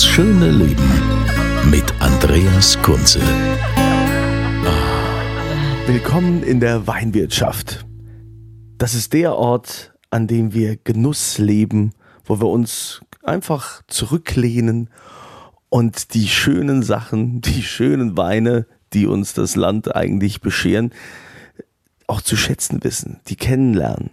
schöne Leben mit Andreas Kunze. Willkommen in der Weinwirtschaft. Das ist der Ort, an dem wir Genuss leben, wo wir uns einfach zurücklehnen und die schönen Sachen, die schönen Weine, die uns das Land eigentlich bescheren, auch zu schätzen wissen, die kennenlernen.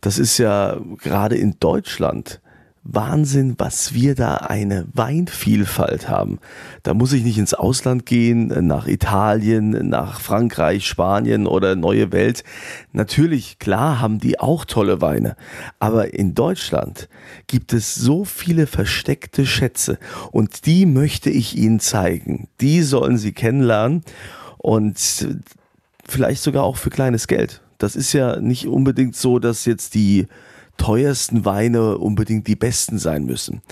Das ist ja gerade in Deutschland Wahnsinn, was wir da eine Weinvielfalt haben. Da muss ich nicht ins Ausland gehen, nach Italien, nach Frankreich, Spanien oder Neue Welt. Natürlich, klar haben die auch tolle Weine. Aber in Deutschland gibt es so viele versteckte Schätze und die möchte ich Ihnen zeigen. Die sollen Sie kennenlernen und vielleicht sogar auch für kleines Geld. Das ist ja nicht unbedingt so, dass jetzt die teuersten Weine unbedingt die besten sein müssen.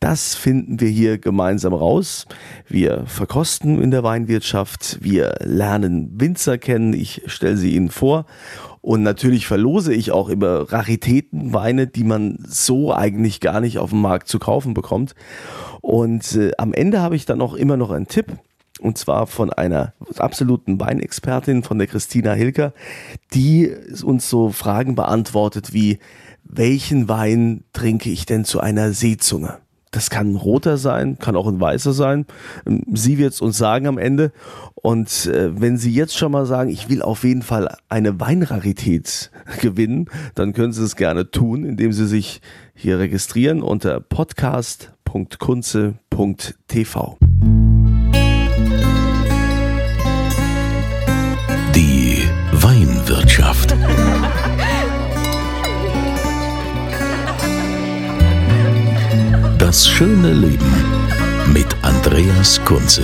Das finden wir hier gemeinsam raus. Wir verkosten in der Weinwirtschaft, wir lernen Winzer kennen, ich stelle sie Ihnen vor. Und natürlich verlose ich auch immer Raritätenweine, die man so eigentlich gar nicht auf dem Markt zu kaufen bekommt. Und äh, am Ende habe ich dann auch immer noch einen Tipp und zwar von einer absoluten Weinexpertin, von der Christina Hilker, die uns so Fragen beantwortet wie, welchen Wein trinke ich denn zu einer Seezunge? Das kann ein roter sein, kann auch ein weißer sein. Ähm, sie wird es uns sagen am Ende. Und äh, wenn Sie jetzt schon mal sagen, ich will auf jeden Fall eine Weinrarität gewinnen, dann können Sie es gerne tun, indem Sie sich hier registrieren unter podcast.kunze.tv. Das schöne Leben mit Andreas Kunze.